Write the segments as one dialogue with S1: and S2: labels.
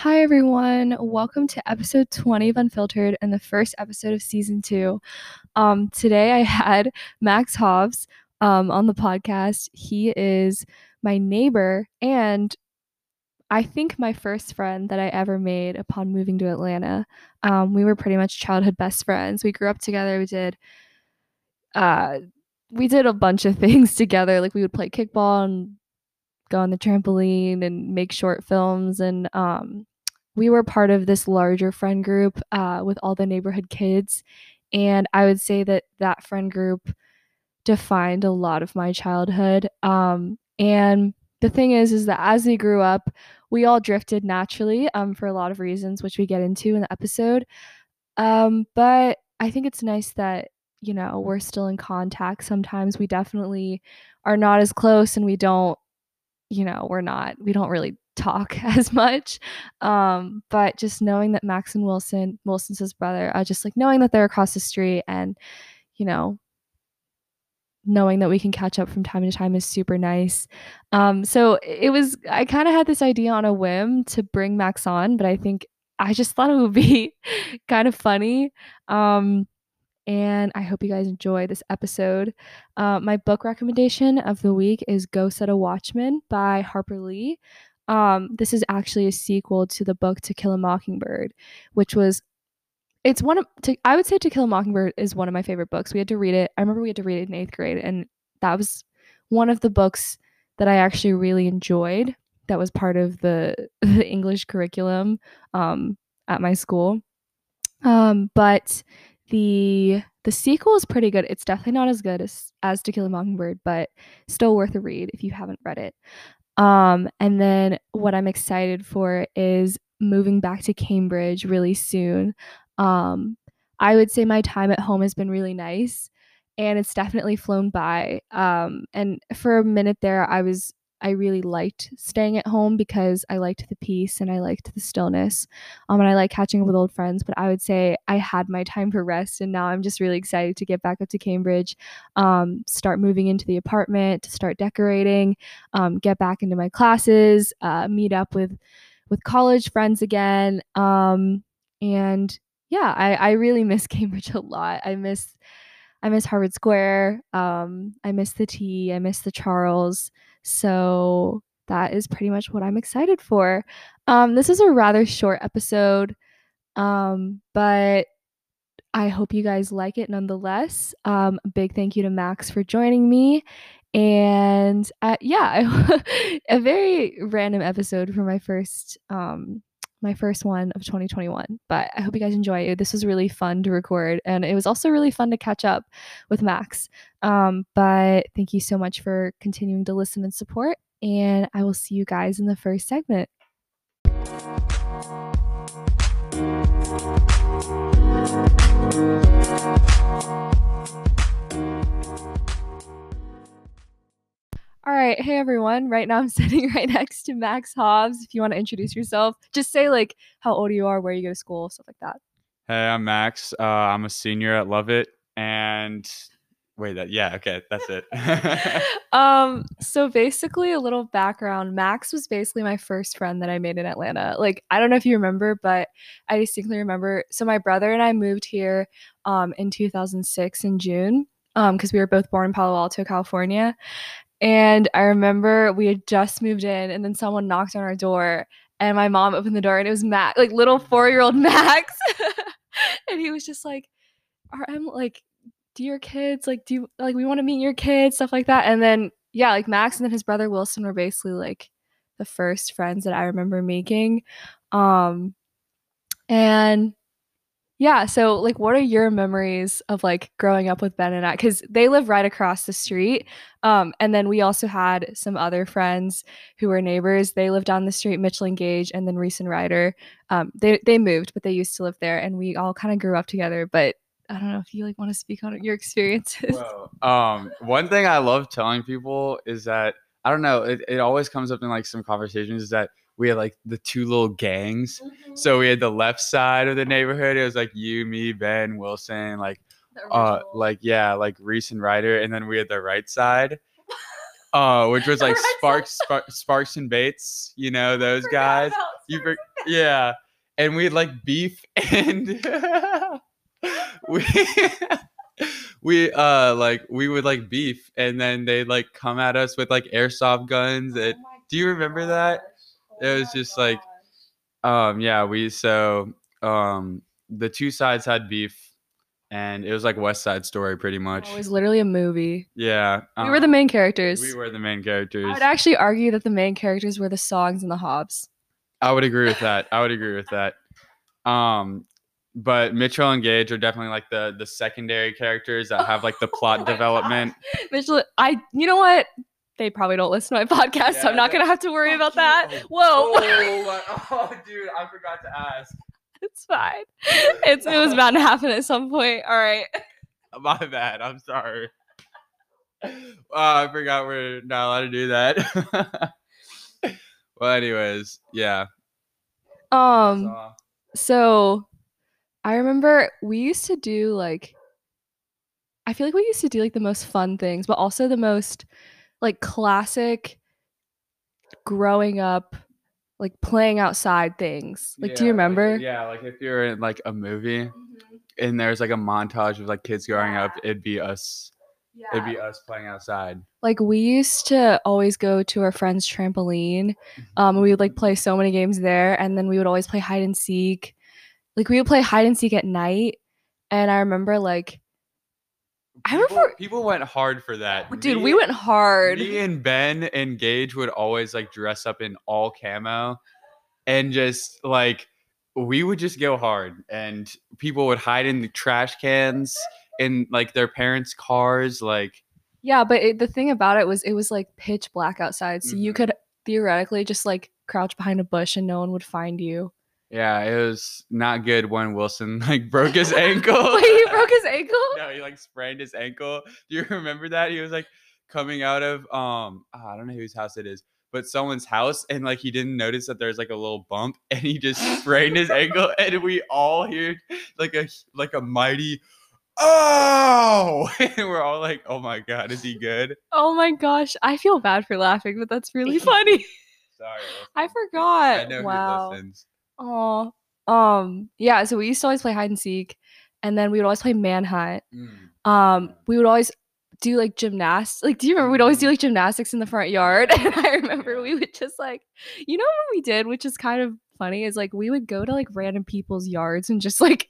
S1: Hi, everyone. Welcome to episode 20 of Unfiltered and the first episode of season two. Um, today I had Max Hobbs um, on the podcast. He is my neighbor and I think my first friend that I ever made upon moving to Atlanta. Um, we were pretty much childhood best friends. We grew up together. We did, uh, we did a bunch of things together. Like we would play kickball and go on the trampoline and make short films and um, we were part of this larger friend group uh, with all the neighborhood kids. And I would say that that friend group defined a lot of my childhood. Um, and the thing is, is that as we grew up, we all drifted naturally um, for a lot of reasons, which we get into in the episode. Um, but I think it's nice that, you know, we're still in contact. Sometimes we definitely are not as close and we don't, you know, we're not, we don't really talk as much. Um, but just knowing that Max and Wilson, Wilson's his brother, uh, just like knowing that they're across the street and, you know, knowing that we can catch up from time to time is super nice. Um, so it was, I kind of had this idea on a whim to bring Max on, but I think I just thought it would be kind of funny. Um, and I hope you guys enjoy this episode. Uh, my book recommendation of the week is Go Set a Watchman by Harper Lee. Um, this is actually a sequel to the book To Kill a Mockingbird, which was it's one of to, I would say To Kill a Mockingbird is one of my favorite books. We had to read it. I remember we had to read it in eighth grade, and that was one of the books that I actually really enjoyed. That was part of the, the English curriculum um, at my school. Um, but the the sequel is pretty good. It's definitely not as good as, as To Kill a Mockingbird, but still worth a read if you haven't read it. Um, and then what I'm excited for is moving back to Cambridge really soon. Um, I would say my time at home has been really nice and it's definitely flown by. Um, and for a minute there, I was I really liked staying at home because I liked the peace and I liked the stillness. Um, and I like catching up with old friends. But I would say I had my time for rest, and now I'm just really excited to get back up to Cambridge, um, start moving into the apartment, start decorating, um, get back into my classes, uh, meet up with with college friends again. Um, and yeah, I, I really miss Cambridge a lot. I miss I miss Harvard Square. Um, I miss the T. I miss the Charles. So that is pretty much what I'm excited for. Um, this is a rather short episode, um, but I hope you guys like it nonetheless. Um, big thank you to Max for joining me. And uh, yeah, a very random episode for my first um, my first one of 2021. But I hope you guys enjoy it. This was really fun to record, and it was also really fun to catch up with Max. Um, but thank you so much for continuing to listen and support, and I will see you guys in the first segment. Right. Hey, everyone. Right now, I'm sitting right next to Max Hobbs. If you want to introduce yourself, just say like how old you are, where you go to school, stuff like that.
S2: Hey, I'm Max. Uh, I'm a senior at Lovett. And wait, that yeah, okay, that's it.
S1: um, so basically, a little background. Max was basically my first friend that I made in Atlanta. Like, I don't know if you remember, but I distinctly remember. So my brother and I moved here um in 2006 in June um because we were both born in Palo Alto, California. And I remember we had just moved in, and then someone knocked on our door, and my mom opened the door, and it was Max, like little four year old Max. and he was just like, Are I'm like, do your kids like do you like we want to meet your kids stuff like that and then yeah like max and then his brother wilson were basically like the first friends that i remember making um and yeah. So, like, what are your memories of like growing up with Ben and I? Because they live right across the street. Um, and then we also had some other friends who were neighbors. They lived down the street, Mitchell and Gage, and then Reese and Ryder. Um, they they moved, but they used to live there, and we all kind of grew up together. But I don't know if you like want to speak on your experiences.
S2: Well, um, one thing I love telling people is that I don't know. It, it always comes up in like some conversations is that we had like the two little gangs. Mm-hmm. So we had the left side of the neighborhood. It was like you, me, Ben, Wilson, like uh like yeah, like Reese and Ryder, and then we had the right side. Uh, which was like right Sparks, Sparks and Bates, you know those guys. You for, yeah, and we'd like beef and we we uh like we would like beef and then they'd like come at us with like airsoft guns and do you remember that? It was just like um yeah, we so um the two sides had beef and it was like West Side Story pretty much.
S1: it was literally a movie.
S2: Yeah.
S1: We were the
S2: um,
S1: main characters.
S2: We were the main characters.
S1: I would actually argue that the main characters were the songs and the Hobbs.
S2: I would agree with that. I would agree with that. Um, but Mitchell and Gage are definitely like the the secondary characters that have like the
S1: Oh
S2: plot
S1: my
S2: development.
S1: Mitchell, I, you know what? They probably don't listen to my podcast, so I'm not gonna have to worry about
S2: Fuck
S1: that. Whoa,
S2: Oh, oh, dude, I forgot to ask.
S1: it's fine. It's it was bound to happen at some point. All right.
S2: My bad. I'm sorry. Uh, I forgot we're not allowed to do that. well, anyways, yeah.
S1: Um.
S2: So,
S1: I remember we used to do like. I feel like we used to do like the most fun things, but also the most like classic growing up like playing outside things. Like do you
S2: yeah,
S1: remember?
S2: yeah, like if you're in like a movie and there's like a montage of like kids growing up, it'd be us. Yeah. It'd be us playing outside.
S1: like we used to always go to our friend's trampoline um we would like play so many games there and then we would always play hide and seek like we would play hide and seek at night and i remember like I
S2: People-
S1: remember-
S2: people went hard for that.
S1: dude
S2: Me-
S1: we went hard
S2: Me and Ben and Gage would always like dress up in all camo and just like we would just go hard and people would hide in the trash cans in like their parents' cars like
S1: yeah but it, the thing about it was it was like pitch black outside so you
S2: Mhm.
S1: could theoretically just like crouch behind a bush and no one would find you
S2: yeah, it was not good when Wilson like broke his ankle.
S1: wait he broke his ankle?
S2: No, he like sprained his ankle. Do you remember that? He was like coming out of um ah, I don't know whose house it is, but someone's house and like he didn't notice that there's like a little bump and he just sprained his ankle and we all hear like a like a mighty oh! And we're all like oh my god is he good?
S1: Oh my gosh i feel bad for laughing but that's really funny.
S2: Sorry
S1: i forgot
S2: I know
S1: wow Oh, um, yeah. So we used to always play hide and seek, and then we would always play manhunt.
S2: Mm.
S1: Um, we would always do like gymnastics. Like, do you remember we'd always do like gymnastics in the front yard? And I remember we would just like, you know what we did, which is kind of funny, is like we would go to like random people's yards and just like,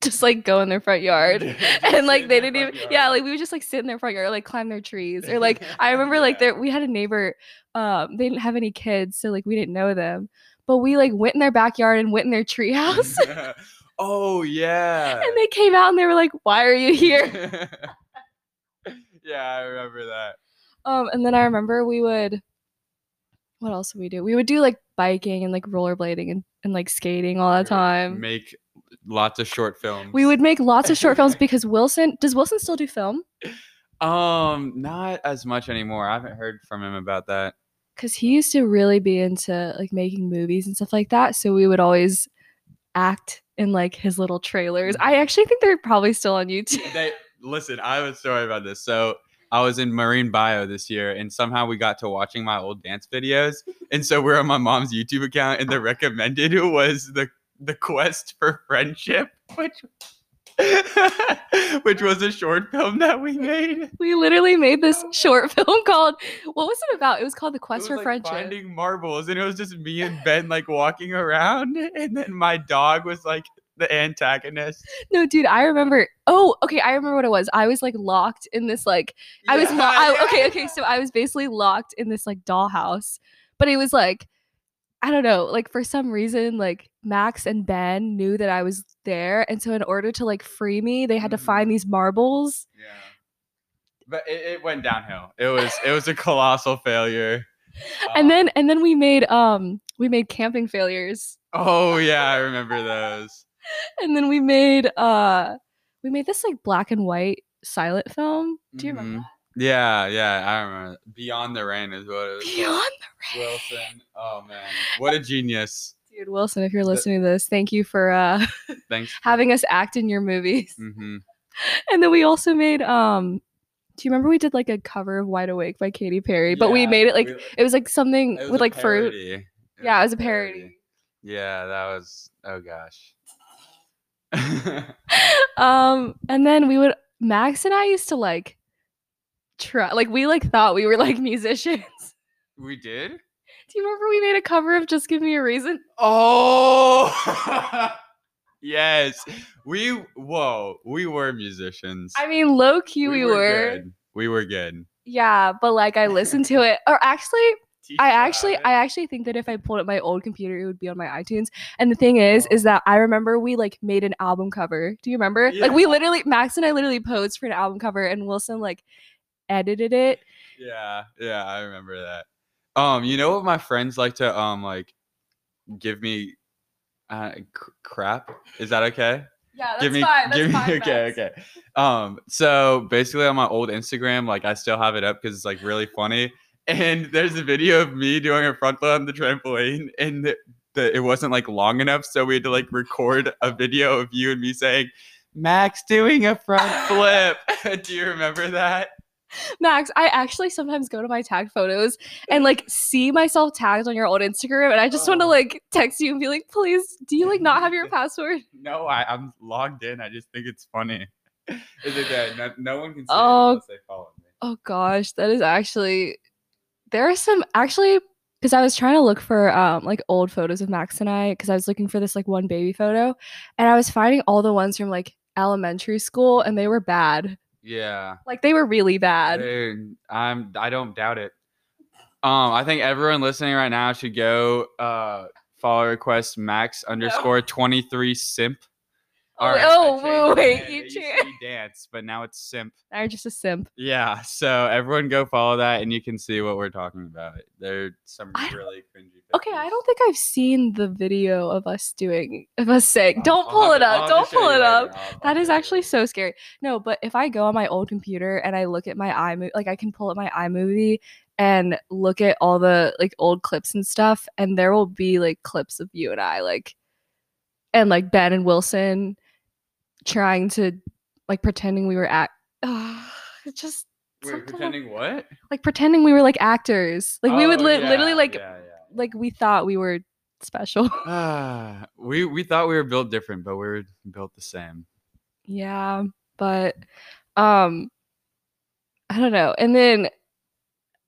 S1: just like go in their front yard. And like they didn't even, yeah, like we would just like sit in their front yard, like climb their trees, or like I remember like there we had a neighbor, um, they didn't have any kids, so like we didn't know them, but we like went in their backyard and went in their treehouse,
S2: oh yeah
S1: and they came out and they were like, "Why are you here?"
S2: yeah I remember that
S1: Um, and then I remember we would, what else would we do? We would do like biking and like rollerblading and, and like skating all the time.
S2: make lots of short films
S1: We would make lots of short films because Wilson does Wilson still do film?
S2: Um, not as much anymore. I haven't heard from him about that.
S1: Because he used to really be into like making movies and stuff like that. So we would always act in like his little trailers. Mm. I actually think they're probably still on YouTube.
S2: They listen. I have a story about this. So I was in Marine Bio this year, and somehow we got to watching my old dance videos, and so we're on my mom's YouTube account, and the recommended was the the quest for friendship, which which was a short film that we made.
S1: We literally made this short film called what was it about? It was called The
S2: It
S1: Quest
S2: was
S1: for
S2: like
S1: Friendship.
S2: finding marbles, and it was just me and Ben like walking around, and then my dog was like the antagonist.
S1: No, dude, I remember. Oh, okay, I remember what it was. I was like locked in this like I was lo- I, okay, okay. So I was basically locked in this like dollhouse, but it was like I don't know, like for some reason, like Max and Ben knew that I was there, and so in order to like free me, they had to find these marbles.
S2: Yeah. But it, it went downhill. It was it was a colossal failure.
S1: And
S2: Um,
S1: then and then we made um we made camping failures,
S2: oh yeah, I remember those.
S1: and then we made uh we made this like black and white silent film. Do you remember?
S2: Mhm. Yeah, yeah, I remember. Beyond the Rain is what it was. called.
S1: Beyond the Rain.
S2: Wilson. Oh man, what a genius!
S1: Wilson, if you're listening to this, thank you for uh
S2: Thanks.
S1: having us act in your movies.
S2: hmm
S1: And then we also made um do you remember we did like a cover of Wide Awake by Katy Perry? But we made it like it was like something with like fruit.
S2: It
S1: Yeah, it was a parody.
S2: Yeah, that was. Oh gosh.
S1: um, and then we would Max and I used to like try like we like thought we were like musicians.
S2: we did.
S1: Do you remember we made a cover of Just Give Me a Reason?
S2: Oh. yes, we. Whoa, we were musicians.
S1: I mean, low key we, were.
S2: Good. We were good.
S1: Yeah, but like I listened to it, or actually, I actually, I actually think that if I pulled up my old computer, it would be on my iTunes. And the thing is, is that I remember we like made an album cover. Do you remember? Like we literally, Max and I literally posed for an album cover, and Wilson like edited it.
S2: Yeah, yeah, I remember that. Um, you know what my friends like to um like give me uh cr- crap? Is that okay?
S1: Yeah, that's
S2: give me
S1: fine. That's
S2: give me
S1: fine.
S2: okay, okay. Um, so basically on my old Instagram, like I still have it up because it's like really funny. And there's a video of me doing a front flip on the trampoline, and the, the it wasn't like long enough, so we had to like record a video of you and me saying, "Max doing a front flip." Do you remember that?
S1: Max, I actually sometimes go to my tagged photos and like see myself tagged on your old Instagram, and I just want to
S2: Oh.
S1: like text you and be like, please, do you like not have your password?
S2: No, I, I'm logged in. I just think it's funny. Is it that no, no one can see
S1: Oh.
S2: unless they follow me?
S1: Oh gosh, that is actually there are some actually because I was trying to look for um like old photos of Max and I because I was looking for this like one baby photo and I was finding all the ones from like elementary school and they were bad.
S2: Yeah.
S1: Like they were really bad.
S2: I'm I don't doubt it. Um, I think everyone listening right now should go uh follow request max underscore twenty three simp.
S1: Oh,
S2: Alright,
S1: oh, wait, you changed-
S2: dance, but now it's simp.
S1: They're just a simp.
S2: Yeah, so everyone go follow that and you can see what we're talking about. There's some
S1: I-
S2: really cringy.
S1: Okay, I don't think I've seen the video of us doing of us saying.
S2: I'll-
S1: Don't
S2: I'll
S1: pull it up. Don't pull it up.
S2: I'll- I'll
S1: That is actually so scary. No, but if I go on my old computer and I look at my iMovie, like I can pull up my iMovie and look at all the like old clips and stuff, and there will be like clips of you and I, like, and like Ben and Wilson trying to like pretending we were at. it's just
S2: Wait, pretending what?
S1: like pretending we were like actors. Like we would
S2: Oh,
S1: li- literally like
S2: yeah, yeah.
S1: Like we thought we were special.
S2: Ah, we we thought we were built different, but we were built the same.
S1: Yeah, but um I don't know. And then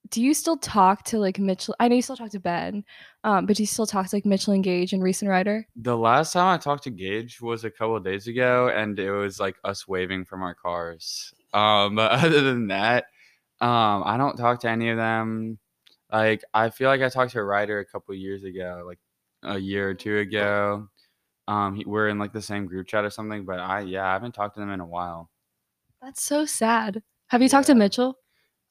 S1: do you still talk to like Mitchell? I know you still talk to Ben, um, but do you still talk to like Mitchell and Gage and Reese and Ryder?
S2: The last time I talked to Gage was a couple of days ago, and it was like us waving from our cars. Um, but other than that, um, I don't talk to any of them. Like I feel like I talked to a Ryder a couple of years ago, like a year or two ago. Um, he, we're in like the same group chat or something, but I yeah, I haven't talked to them in a while.
S1: That's so sad. Have you talked to Mitchell?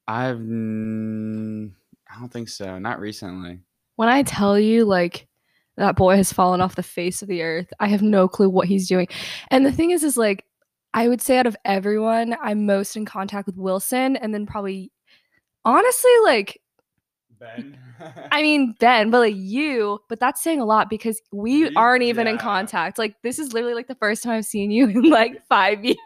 S2: I've mm, I don't think so, not recently.
S1: When I tell you like that boy has fallen off the face of the earth, I have no clue what he's doing. And the thing is is like I would say out of everyone, I'm most in contact with Wilson and then probably honestly like
S2: Ben,
S1: I mean Ben, but like you, but that's saying a lot because we aren't even in contact. Like this is literally like the first time I've seen you in like five years.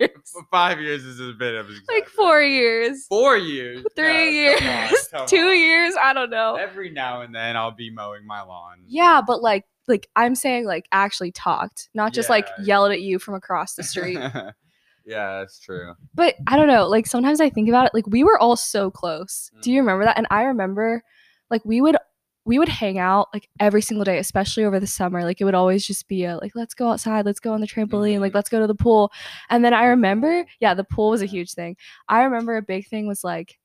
S2: five years is a bit of
S1: like four years.
S2: Four years.
S1: Three
S2: No, come on,
S1: years.
S2: come
S1: two
S2: on.
S1: years. I don't know.
S2: Every now and then I'll be mowing my lawn.
S1: Yeah, but like like I'm saying like actually talked, not just like
S2: Yeah.
S1: yelled at you from across the street.
S2: yeah, that's true.
S1: but I don't know, like sometimes I think about it, like we were all so close. Do
S2: Mm.
S1: you remember that? And I remember like we would we would hang out like every single day, especially over the summer. Like it would always just be a like, let's go outside, let's go on the trampoline, like
S2: Mhm.
S1: let's go to the pool. And then I remember, yeah, the pool was a huge thing. I remember a big thing was like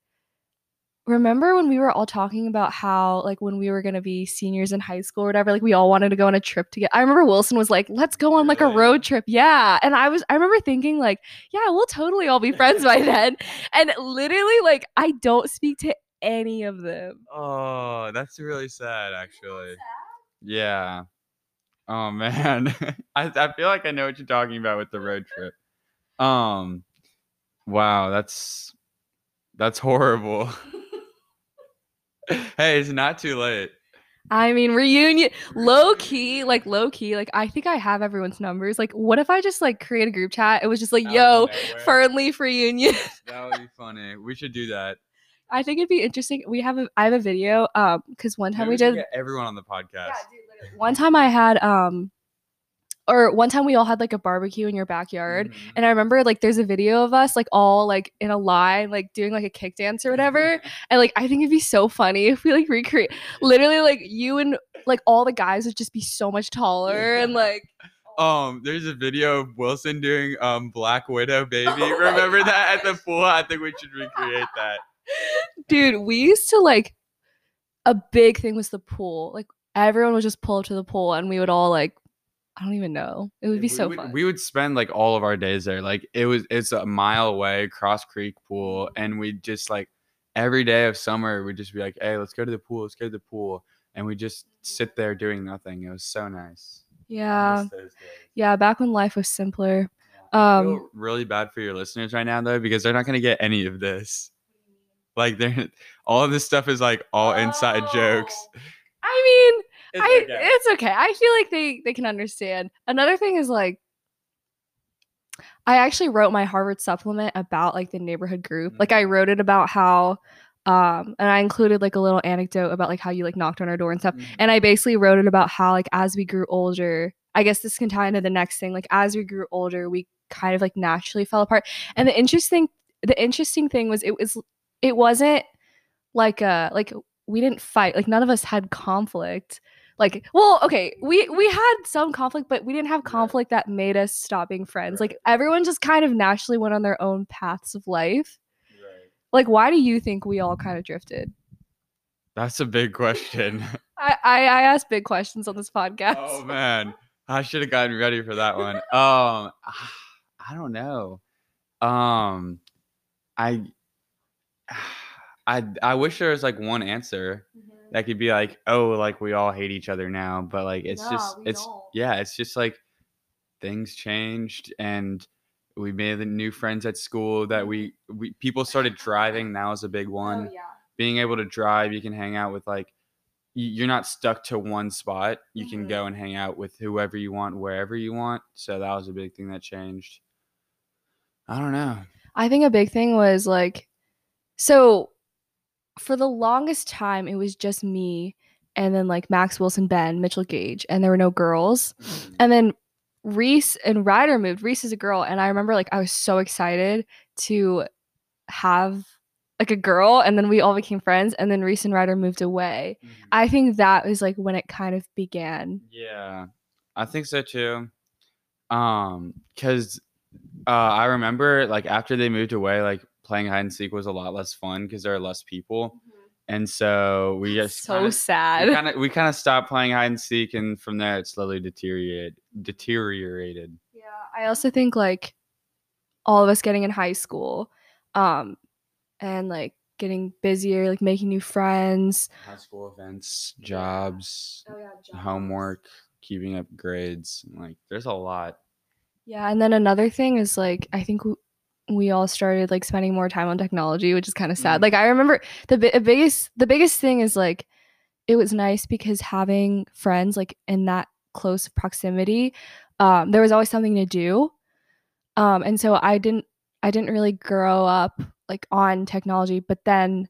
S1: remember when we were all talking about how like when we were gonna be seniors in high school or whatever, like we all wanted to go on a trip together. I remember Wilson was like, let's go on like a road trip. Yeah. And I was I remember thinking like, yeah, we'll totally all be friends by then. And literally, like, I don't speak to any of them.
S2: Oh, that's really sad, actually. Yeah. Oh man, I I feel like I know what you're talking about with the road trip. Um, wow, that's that's horrible. hey, it's not too late.
S1: I mean, reunion, low key, like low key, like I think I have everyone's numbers. Like, what if I just like create a group chat? It was just like,
S2: Out
S1: yo,
S2: nowhere.
S1: Fernleaf reunion.
S2: That would be funny. We should do that.
S1: I think it'd be interesting. We have a I have a video um because one time
S2: Maybe
S1: we did
S2: get everyone on the podcast.
S1: Yeah, dude, literally. one time I had um or one time we all had like a barbecue in your backyard
S2: Mhm.
S1: and I remember like there's a video of us like all like in a line like doing like a kick dance or whatever and like I think it'd be so funny if we like recreate literally like you and like all the guys would just be so much taller and like
S2: Um, there's a video of Wilson doing um Black Widow baby.
S1: Oh
S2: Remember that at the pool? I think we should recreate that.
S1: Dude we used to like a big thing was the pool like everyone would just pull up to the pool and we would all like I don't even know it would be
S2: we
S1: so
S2: would,
S1: fun
S2: We would spend like all of our days there. Like it was it's a mile away, Cross Creek pool, and we'd just like every day of summer we'd just be like, Hey, let's go to the pool, let's go to the pool. And we just sit there doing nothing. It was so nice.
S1: Yeah
S2: miss those days.
S1: yeah back when life was simpler
S2: I
S1: um
S2: feel really bad for your listeners right now though, because they're not gonna get any of this. Like they're all of this stuff is like all inside jokes.
S1: Oh. I mean,
S2: It's
S1: I
S2: okay.
S1: it's okay. I feel like they they can understand. Another thing is like I actually wrote my Harvard supplement about like the neighborhood group. Like I
S2: Mhm.
S1: wrote it about how um and I included like a little anecdote about like how you like knocked on our door and stuff.
S2: Mhm.
S1: And I basically wrote it about how like as we grew older, I guess this can tie into the next thing. Like as we grew older, we kind of like naturally fell apart. And the interesting the interesting thing was it was it wasn't like uh like we didn't fight. Like none of us had conflict. Like well, okay, we we had some conflict, but we didn't have conflict that made us stop being friends.
S2: Right.
S1: Like everyone just kind of naturally went on their own paths of life.
S2: Right.
S1: Like why do you think we all kind of drifted?
S2: That's a big question.
S1: I I, I ask big questions on this podcast.
S2: oh man, I should have gotten ready for that one. Um, I don't know. Um, I, I, I wish there was like one answer that could be like, oh, like we all hate each other now, but like it's just, it's
S1: don't.
S2: yeah, it's just like things changed and we made the new friends at school that we we people started driving. Now is a big one
S1: Oh yeah.
S2: being able to drive, you can hang out with like you're not stuck to one spot. You can
S1: Mhm.
S2: go and hang out with whoever you want, wherever you want. So that was a big thing that changed. I don't know.
S1: I think a big thing was like, so for the longest time, it was just me and then like Max Wilson, Ben, Mitchell Gage, and there were no girls. And then Reese and Ryder moved. Reese is a girl. And I remember like I was so excited to have like a girl. And then we all became friends. And then Reese and Ryder moved away.
S2: Mhm.
S1: I think that was like when it kind of began.
S2: yeah, I think so too. Um, because uh, I remember like after they moved away, like playing hide and seek was a lot less fun because there are less people, and so we just
S1: so
S2: kinda-
S1: sad.
S2: we kind of we kind of stopped playing hide and seek, and from there it slowly deteriorated. Deteriorated.
S1: Yeah, I also think like all of us getting in high school, um, and like getting busier, like making new friends.
S2: High school events, jobs,
S1: Oh yeah,
S2: homework, keeping up grades. Like there's a lot.
S1: Yeah, and then another thing is like I think we all started like spending more time on technology, which is kind of sad.
S2: Mhm.
S1: Like I remember the bi- biggest the biggest thing is like it was nice because having friends like in that close proximity, um, there was always something to do. Um, and so I didn't I didn't really grow up like on technology, but then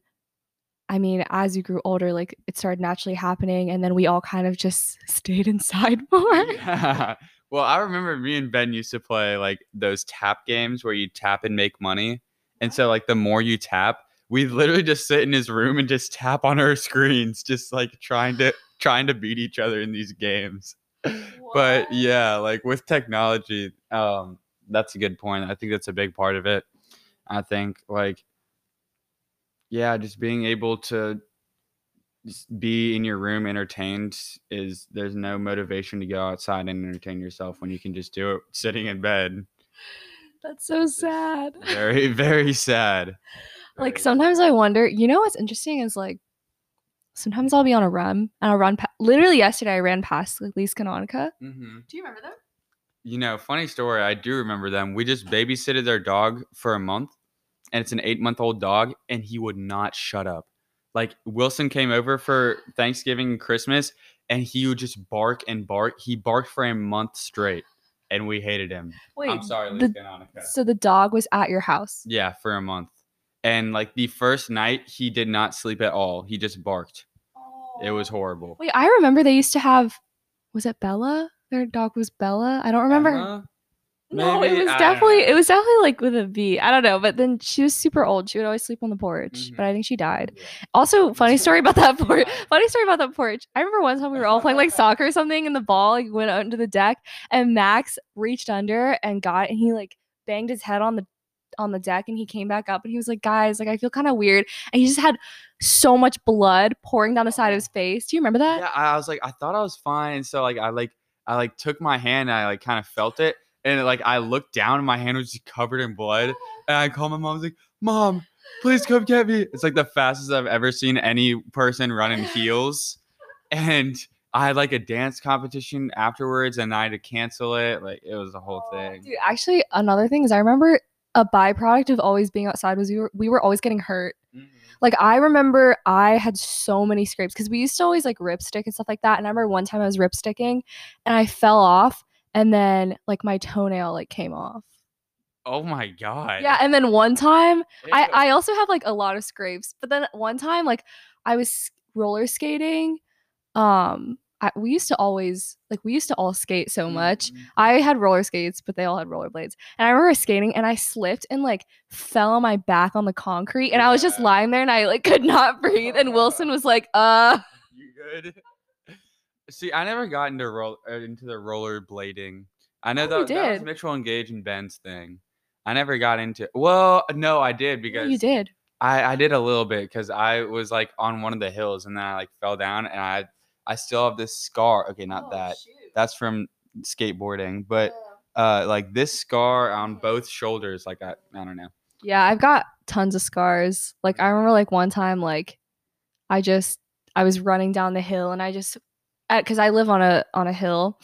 S1: I mean, as you grew older, like it started naturally happening, and then we all kind of just stayed inside more.
S2: Yeah. Well, I remember me and Ben used to play like those tap games where you tap and make money. And so like the more you tap, we literally just sit in his room and just tap on our screens, just like trying to trying to beat each other in these games. But yeah, like with technology, um, that's a good point. I think that's a big part of it. I think like yeah, just being able to just be in your room entertained is there's no motivation to go outside and entertain yourself when you can just do it sitting in bed.
S1: That's so sad.
S2: Very, very sad.
S1: like
S2: Very-
S1: sometimes I wonder, you know what's interesting is like sometimes I'll be on a run and I'll run pa- literally yesterday I ran past like Lise Canonica.
S2: Mhm.
S1: Do you remember them?
S2: You know, funny story. I do remember them. We just babysitted their dog for a month, and it's an eight month old dog, and he would not shut up. Like Wilson came over for Thanksgiving and Christmas, and he would just bark and bark. He barked for a month straight, and we hated him.
S1: Wait,
S2: I'm sorry,
S1: the-. So the dog was at your house.
S2: Yeah, for a month. and like the first night he did not sleep at all. He just barked. It was horrible.
S1: Wait, I remember they used to have. Was it Bella? Their dog was Bella. I don't remember.
S2: Emma?
S1: No, it was
S2: I
S1: definitely it was definitely like with a V. I don't know, but then she was super old. She would always sleep on the porch,
S2: Mhm.
S1: but I think she died.
S2: Yeah.
S1: Also, funny story about that porch. Funny story about that porch. I remember one time we were all playing like soccer or something, and the ball like went under the deck, and Max reached under and got, and he like banged his head on the on the deck, and he came back up, and he was like, "Guys, like I feel kind of weird," and he just had so much blood pouring down the side of his face. Do you remember that?
S2: Yeah, I was like, I thought I was fine, so like I like I like took my hand and I like kind of felt it, and like I looked down and my hand was just covered in blood, and I called my mom. I was like, "Mom, please come get me!" It's like the fastest I've ever seen any person run in heels, and I had like a dance competition afterwards, and I had to cancel it. Like it was the whole
S1: Oh,
S2: thing.
S1: Dude, actually, another thing is I remember a byproduct of always being outside was we were we were always getting hurt.
S2: Mhm.
S1: Like I remember I had so many scrapes because we used to always like ripstick and stuff like that. And I remember one time I was ripsticking and I fell off and then like my toenail like came off.
S2: Oh my god.
S1: Yeah, and then one time I
S2: Ew.
S1: I also have like a lot of scrapes, but then one time like I was roller skating. Um, I, we used to always like we used to all skate so much.
S2: Mhm.
S1: I had roller skates, but they all had rollerblades. And I remember skating and I slipped and like fell on my back on the concrete and I was just lying there and I like could not breathe. And Wilson was like, uh
S2: You good? See, I never got into roll uh, into the rollerblading. I know
S1: Oh,
S2: that, that was. Mitchell and Gage and Ben's thing. I never got into. Well, no, I did because
S1: you did.
S2: I I did a little bit because I was like on one of the hills and then I like fell down and I I still have this scar. Okay,
S1: Oh,
S2: not that. That's from skateboarding, but uh, like this scar on both shoulders. Like I I don't know.
S1: Yeah, I've got tons of scars. Like I remember like one time like I just I was running down the hill and I just because I live on a on a hill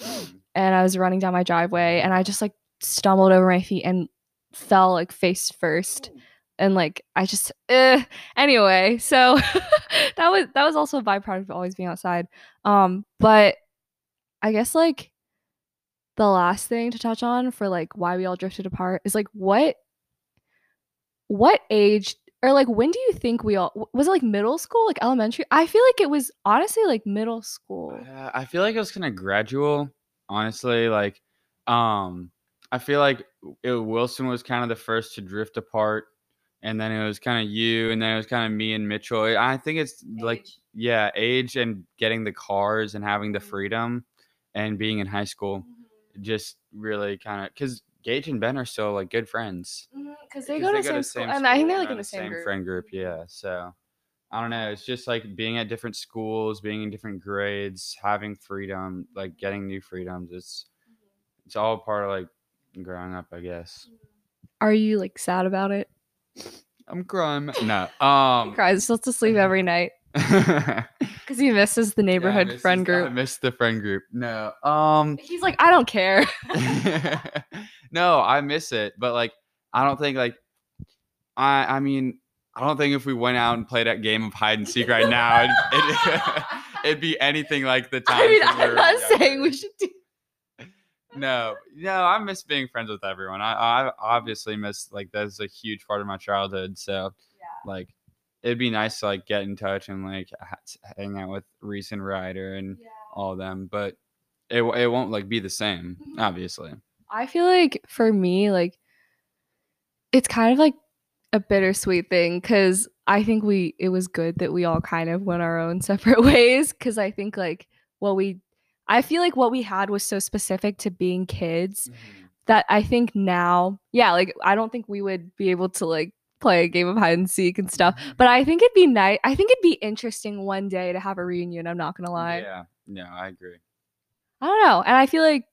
S1: and I was running down my driveway and I just like stumbled over my feet and fell like face first. And like I just eh. anyway so that was that was also a byproduct of always being outside. Um but I guess like the last thing to touch on for like why we all drifted apart is like what what age or like when do you think we all was it like middle school like elementary I feel like it was honestly like middle school
S2: Uh, I feel like it was kind of gradual, honestly. Like, um, I feel like it, Wilson was kind of the first to drift apart, and then it was kind of you, and then it was kind of me and Mitchell. I think it's like, yeah, age and getting the cars and having the
S1: Mhm.
S2: freedom, and being in high school, just really kind of because Gage and Ben are still like good friends.
S1: Mm-hmm, because they, go to the same, school, and I think they're like in the same, group.
S2: friend group. Yeah, so I don't know. It's just like being at different schools, being in different grades, having freedom, like getting new freedoms. It's mm-hmm. it's all part of like growing up, I guess. Mm-hmm.
S1: Are you like sad about it?
S2: I'm crying. No,
S1: He
S2: um,
S1: cries, still to sleep every night
S2: yeah,
S1: because he misses the neighborhood
S2: miss
S1: friend
S2: this- I
S1: group.
S2: miss the friend group. No, um,
S1: He's like, I don't care.
S2: no, I miss it, but like I don't think like I I mean I don't think if we went out and played that game of hide and seek right now, it'd, it'd, it'd be anything like the time.
S1: I mean, I'm not saying we should do.
S2: No, no, I miss being friends with everyone. I I obviously miss like that's a huge part of my childhood. So like it'd be nice to like get in touch and like hang out with Reese and Ryder and all of them, but it it won't like be the same,
S1: Mhm.
S2: obviously.
S1: I feel like for me, like it's kind of like a bittersweet thing because I think we it was good that we all kind of went our own separate ways because I think like what we I feel like what we had was so specific to being kids that I think now, yeah, like I don't think we would be able to like play a game of hide and seek and stuff. But I think it'd be nice. I think it'd be interesting one day to have a reunion. I'm not gonna lie.
S2: Yeah, no, I agree.
S1: I don't know. And I feel like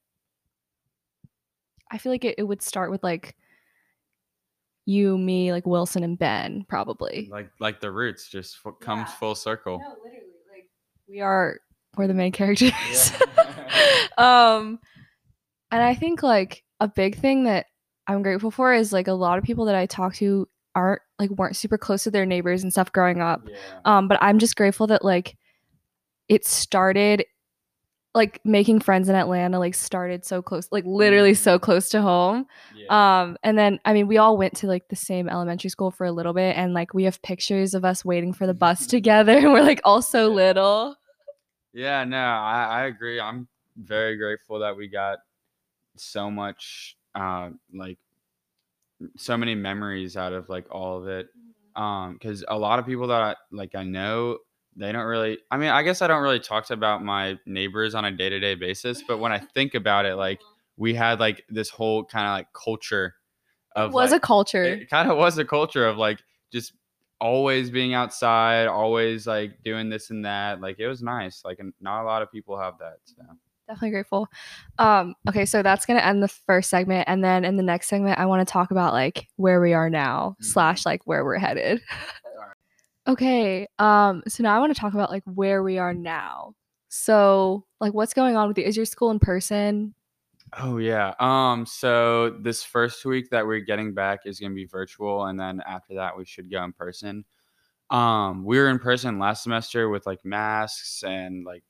S1: I feel like it, it would start with like you, me, like Wilson and Ben, probably.
S2: Like like the roots just f- comes full circle.
S1: No, literally. Like we are we're the main characters.
S2: Yeah.
S1: um and I think like a big thing that I'm grateful for is like a lot of people that I talk to aren't like weren't super close to their neighbors and stuff growing up.
S2: Yeah.
S1: Um, but I'm just grateful that like it started like making friends in Atlanta like started so close, like literally so close to home.
S2: Yeah.
S1: Um, and then I mean, we all went to like the same elementary school for a little bit, and like we have pictures of us waiting for the bus together, and we're like all so little.
S2: Yeah, no, I, I agree. I'm very grateful that we got so much, uh, like, so many memories out of like all of it. Um, because a lot of people that I like I know, they don't really. I mean, I guess I don't really talk about my neighbors on a day to day basis, but when I think about it, like we had like this whole kind of like culture of
S1: It was
S2: like,
S1: a culture.
S2: it kind of was a culture of like just always being outside, always like doing this and that. Like it was nice. Like not a lot of people have that. So
S1: Definitely grateful. Um, okay, so that's gonna end the first segment, and then in the next segment, I want to talk about like where we are now,
S2: Mhm.
S1: slash like where we're headed. Okay, um, so now I want to talk about like where we are now. So, like, what's going on with you? Is your school in person?
S2: Oh yeah. Um so this first week that we're getting back is going to be virtual and then after that we should go in person. Um we were in person last semester with like masks and like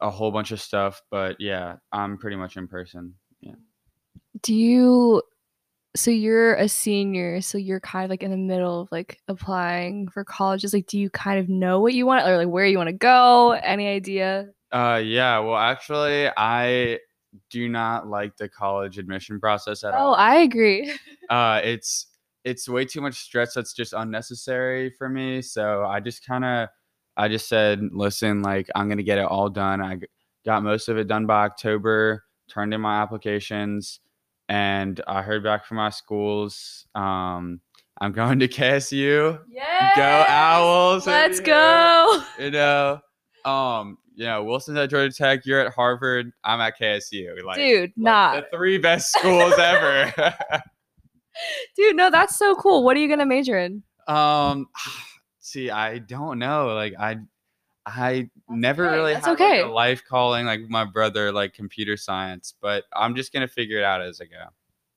S2: a whole bunch of stuff, but yeah, I'm pretty much in person. Yeah.
S1: Do you? So you're a senior, so you're kind of like in the middle of like applying for colleges. Like, do you kind of know what you want or like where you want to go? Any idea?
S2: Uh yeah, well actually I do not like the college admission process at
S1: Oh,
S2: all.
S1: I agree.
S2: uh it's it's way too much stress that's just unnecessary for me so i just kind of i just said listen like i'm gonna get it all done I got most of it done by october turned in my applications and i heard back from my schools um i'm going to ksu
S1: Yeah.
S2: Go, owls,
S1: Let's go.
S2: you know um you know wilson's at georgia tech you're at harvard i'm at ksu like
S1: Dude,
S2: like,
S1: nah.
S2: the three best schools ever
S1: Dude, no, that's so cool. What are you gonna major in?
S2: Um, see, I don't know. Like, I, I never
S1: okay,
S2: really
S1: that's
S2: had like,
S1: okay.
S2: a life calling like my brother, like computer science. But I'm just gonna figure it out as I go.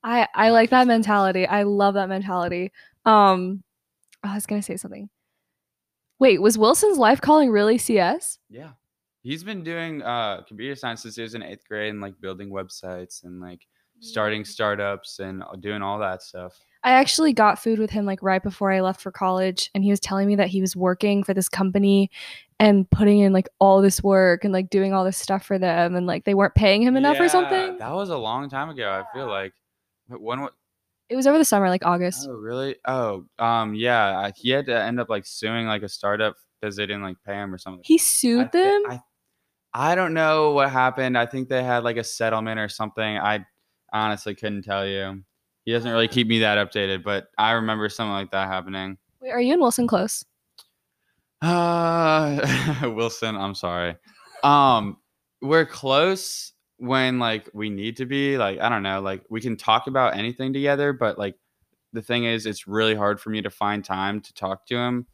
S1: I I like that mentality. I love that mentality. Um, I was gonna say something. Wait, was Wilson's life calling really CS?
S2: Yeah, he's been doing uh computer science since he was in eighth grade and like building websites and like starting startups and uh, doing all that stuff.
S1: I actually got food with him like right before I left for college, and he was telling me that he was working for this company and putting in like all this work and like doing all this stuff for them, and like they weren't paying him enough or something.
S2: That was a long time ago. I feel like. When? wa-
S1: It was over the summer, like August.
S2: Oh, really? Oh, um, yeah. I- He had to end up like suing like a startup because they didn't like pay him or something.
S1: He sued
S2: thi-
S1: them.
S2: I, I don't know what happened. I think they had like a settlement or something. I honestly couldn't tell you. He doesn't really keep me that updated, but I remember something like that happening.
S1: Wait, are you and Wilson close?
S2: Uh, Wilson, I'm sorry. Um, we're close when like we need to be. Like I don't know, like we can talk about anything together, but like the thing is, it's really hard for me to find time to talk to him,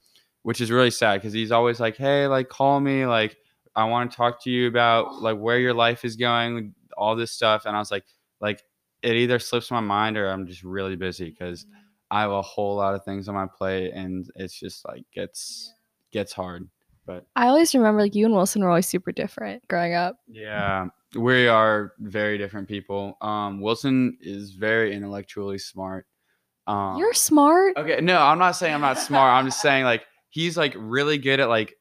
S2: which is really sad because he's always like, "Hey, like call me, like I want to talk to you about like where your life is going, all this stuff." And I was like, like it either slips my mind or I'm just really busy because I have a whole lot of things on my plate, and it's just like gets gets hard. But
S1: I always remember like you and Wilson were always super different growing up.
S2: yeah, we are very different people. Um, Wilson is very intellectually smart. Um,
S1: You're smart.
S2: okay. No, I'm not saying I'm not smart. I'm just saying like he's like really good at like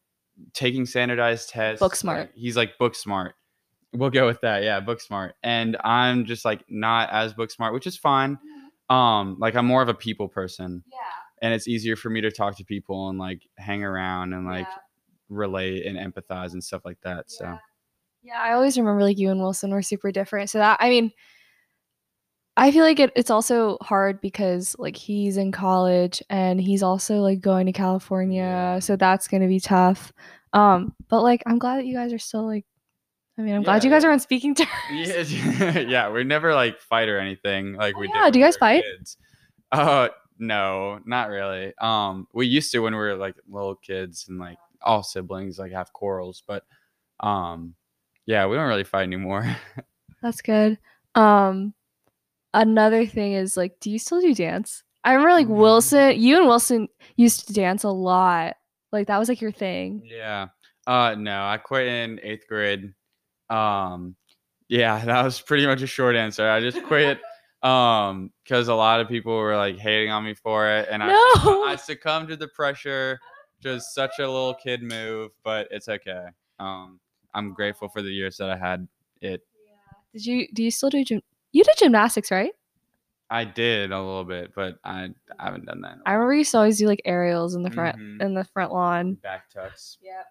S2: taking standardized tests.
S1: Book smart.
S2: like, he's like book smart. We'll go with that. Yeah, book smart. And I'm just like not as book smart, which is fine. Um, like I'm more of a people person,
S1: Yeah.
S2: and it's easier for me to talk to people and like hang around and like relate and empathize and stuff like that. So
S1: Yeah, I always remember like you and Wilson were super different. So that I mean, I feel like it, it's also hard because like he's in college and he's also like going to California, so that's gonna be tough. Um, but like I'm glad that you guys are still like. I mean, I'm glad you guys are on speaking terms.
S2: yeah, yeah, we never like fight or anything like
S1: Oh,
S2: we
S1: yeah, do you guys fight?
S2: Kids. Uh, no, not really. Um, we used to when we were like little kids and like all siblings like have quarrels, but um, yeah, we don't really fight anymore.
S1: That's good. Um, another thing is like, do you still do dance? I remember like
S2: Mm.
S1: Wilson, you and Wilson used to dance a lot. Like that was like your thing.
S2: yeah. Uh, no, I quit in eighth grade. Um, yeah, that was pretty much a short answer. I just quit. um, because a lot of people were like hating on me for it, and I,
S1: No.
S2: I succumbed to the pressure. Just such a little kid move, but it's okay. Um, I'm grateful for the years that I had it. yeah.
S1: Did you do you still do gym? You did gymnastics, right?
S2: I did a little bit, but I, I haven't done that.
S1: I remember you used to always do like aerials in the front
S2: Mhm.
S1: in the front lawn.
S2: back tucks.
S1: Yeah.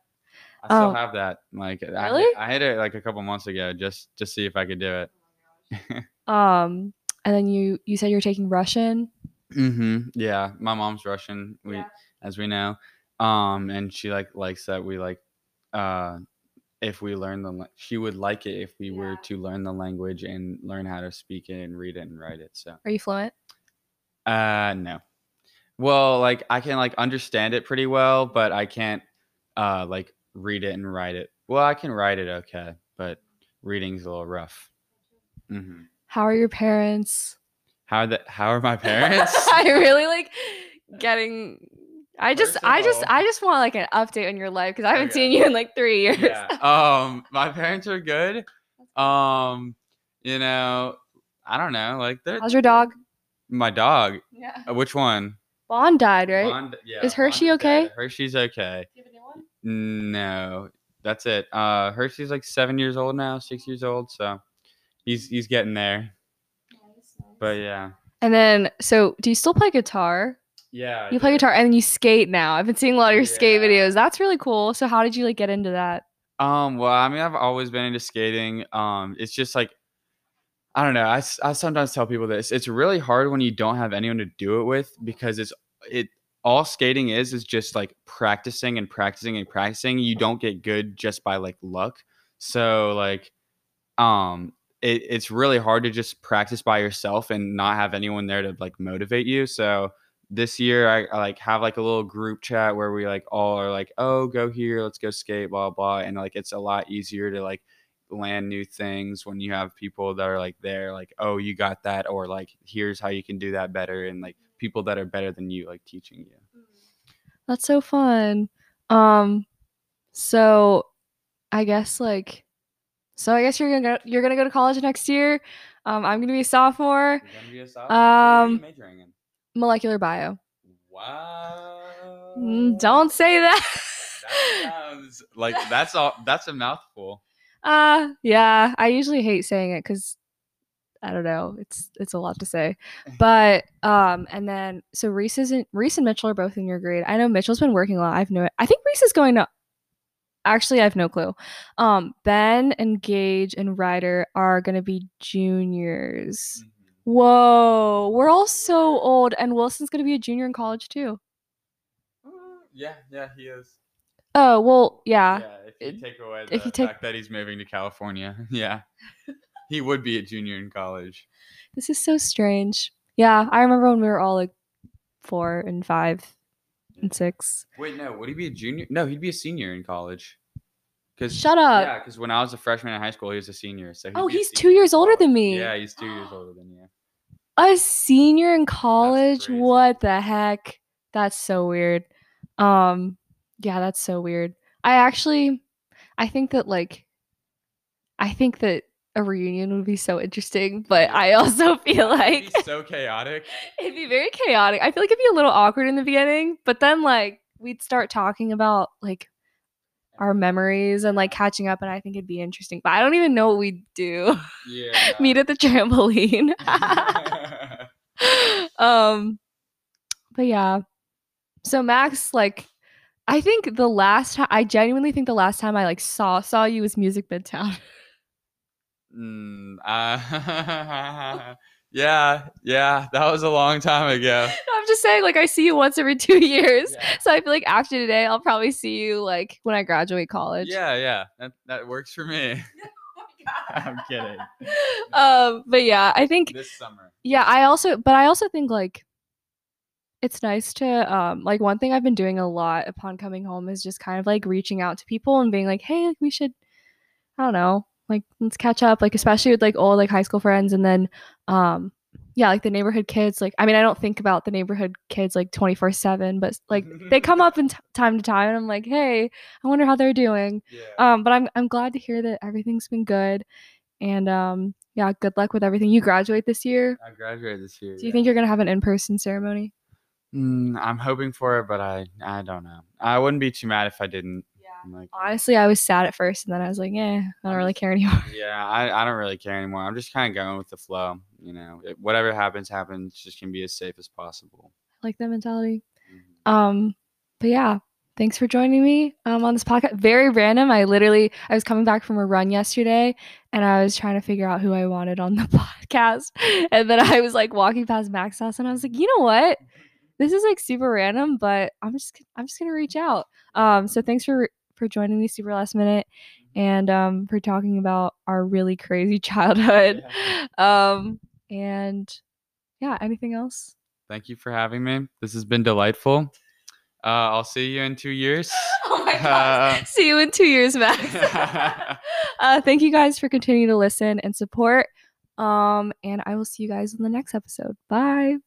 S2: I still
S1: Um,
S2: have that. Like, I,
S1: Really?
S2: hit, I hit it like a couple months ago, just to see if I could do it.
S1: Um, and then you you said you're taking Russian.
S2: Mm-hmm. Yeah, my mom's Russian. We,
S1: Yeah.
S2: as we know, um, and she like likes that we like, uh, if we learn the, she would like it if we were to learn the language and learn how to speak it and read it and write it. So,
S1: Are you fluent?
S2: uh, no. Well, like I can like understand it pretty well, but I can't, uh, like read it and write it. Well, I can write it okay, but reading's a little rough. hmm
S1: How are your parents?
S2: How are the, How are my parents?
S1: I really like getting. I just, I just, I just want like an update on your life because I haven't
S2: Okay.
S1: seen you in like three years.
S2: yeah. Um, my parents are good. Um, you know, I don't know, like
S1: How's your dog?
S2: my dog.
S1: Yeah.
S2: Uh, which one?
S1: Bond died, right?
S2: Bond- yeah,
S1: Is Hershey
S2: Bond is dead.
S1: okay?
S2: Hershey's okay. No, that's it. Uh, Hershey's like seven years old now, six years old, so he's he's getting there. But yeah,
S1: And then, so do you still play guitar?
S2: yeah.
S1: You play guitar and then you skate now. I've been seeing a lot of your skate videos. That's really cool. So how did you like get into that?
S2: Um, well, I mean, I've always been into skating. Um, it's just like, I don't know. I, I sometimes tell people this. It's really hard when you don't have anyone to do it with because it's it all skating is is just like practicing and practicing and practicing. You don't get good just by like luck. So like, um, it, it's really hard to just practice by yourself and not have anyone there to like motivate you. So this year I, I like have like a little group chat where we like all are like, oh, go here, let's go skate, blah blah, and like it's a lot easier to like land new things when you have people that are like there, like, oh, you got that, or like here's how you can do that better, and like people that are better than you, like teaching you.
S1: That's so fun. Um, so I guess like, so I guess you're gonna go, you're gonna go to college next year. Um, I'm gonna be a sophomore,
S2: You're gonna be a sophomore? What are you
S1: Um,
S2: majoring in?
S1: molecular bio.
S2: Wow.
S1: Mm, Don't say that.
S2: That sounds like that's all. That's a mouthful.
S1: Uh, yeah. I usually hate saying it because I don't know. It's it's a lot to say. But um, and then so Reese isn't Reese and Mitchell are both in your grade. I know Mitchell's been working a lot. I've no. I think Reese is going to. Actually, I have no clue. Um, Ben and Gage and Ryder are gonna be juniors. Whoa, we're all so old, and Wilson's gonna be a junior in college too.
S2: Yeah, yeah, he is.
S1: Oh well, yeah.
S2: Yeah, if you take away
S1: if
S2: the
S1: you take-
S2: fact that he's moving to California, yeah, he would be a junior in college.
S1: This is so strange. Yeah, I remember when we were all like four and five and six.
S2: Wait, no, would he be a junior? No, he'd be a senior in college. Cause
S1: Shut up.
S2: yeah, because when I was a freshman in high school, he was a senior. So
S1: Oh, he's two years older than me.
S2: Yeah, he's two years older than you.
S1: A senior in college? What the heck? That's so weird. Um, yeah, that's so weird. I actually, I think that like, I think that a reunion would be so interesting, but I also feel
S2: It'd
S1: like
S2: be so chaotic.
S1: it'd be very chaotic. I feel like it'd be a little awkward in the beginning, but then like we'd start talking about like our memories and like catching up, and I think it'd be interesting. But I don't even know what we'd do.
S2: Yeah.
S1: Meet at the trampoline. um, but yeah. So Max, like, I think the last time I genuinely think the last time I like saw saw you was Music Midtown.
S2: Mm, uh, yeah, yeah, that was a long time ago.
S1: I'm just saying, like, I see you once every two years.
S2: Yeah.
S1: So I feel like after today, I'll probably see you like when I graduate college.
S2: Yeah, yeah, that that works for me. I'm kidding.
S1: um, but yeah, I think
S2: This summer.
S1: yeah, I also but I also think like it's nice to um like one thing I've been doing a lot upon coming home is just kind of like reaching out to people and being like, "Hey, like we should I don't know, like let's catch up, like especially with like old like high school friends and then um yeah, like the neighborhood kids. Like, I mean, I don't think about the neighborhood kids like 24 7, but like they come up in t- time to time and I'm like, hey, I wonder how they're doing.
S2: Yeah.
S1: Um, but I'm, I'm glad to hear that everything's been good. And um, yeah, good luck with everything. You graduate this year.
S2: I graduated this year.
S1: Do you
S2: yeah.
S1: think you're going to have an in person ceremony?
S2: Mm, I'm hoping for it, but I I don't know. I wouldn't be too mad if I didn't. I'm like,
S1: Honestly, I was sad at first and then I was like, yeah, I don't really care anymore.
S2: yeah, I, I don't really care anymore. I'm just kind of going with the flow. You know, it, whatever happens, happens. Just can be as safe as possible.
S1: I like that mentality.
S2: Mhm.
S1: Um, but yeah, thanks for joining me um, on this podcast. Very random. I literally I was coming back from a run yesterday and I was trying to figure out who I wanted on the podcast. And then I was like walking past Max house and I was like, you know what? This is like super random, but I'm just I'm just gonna reach out. Um, so thanks for for joining me super last minute and um for talking about our really crazy childhood. Um and yeah, anything else?
S2: Thank you for having me. This has been delightful. Uh, I'll see you in two years.
S1: Oh my
S2: Uh,
S1: See you in two years, Max. uh, thank you guys for continuing to listen and support. Um, and I will see you guys in the next episode. Bye.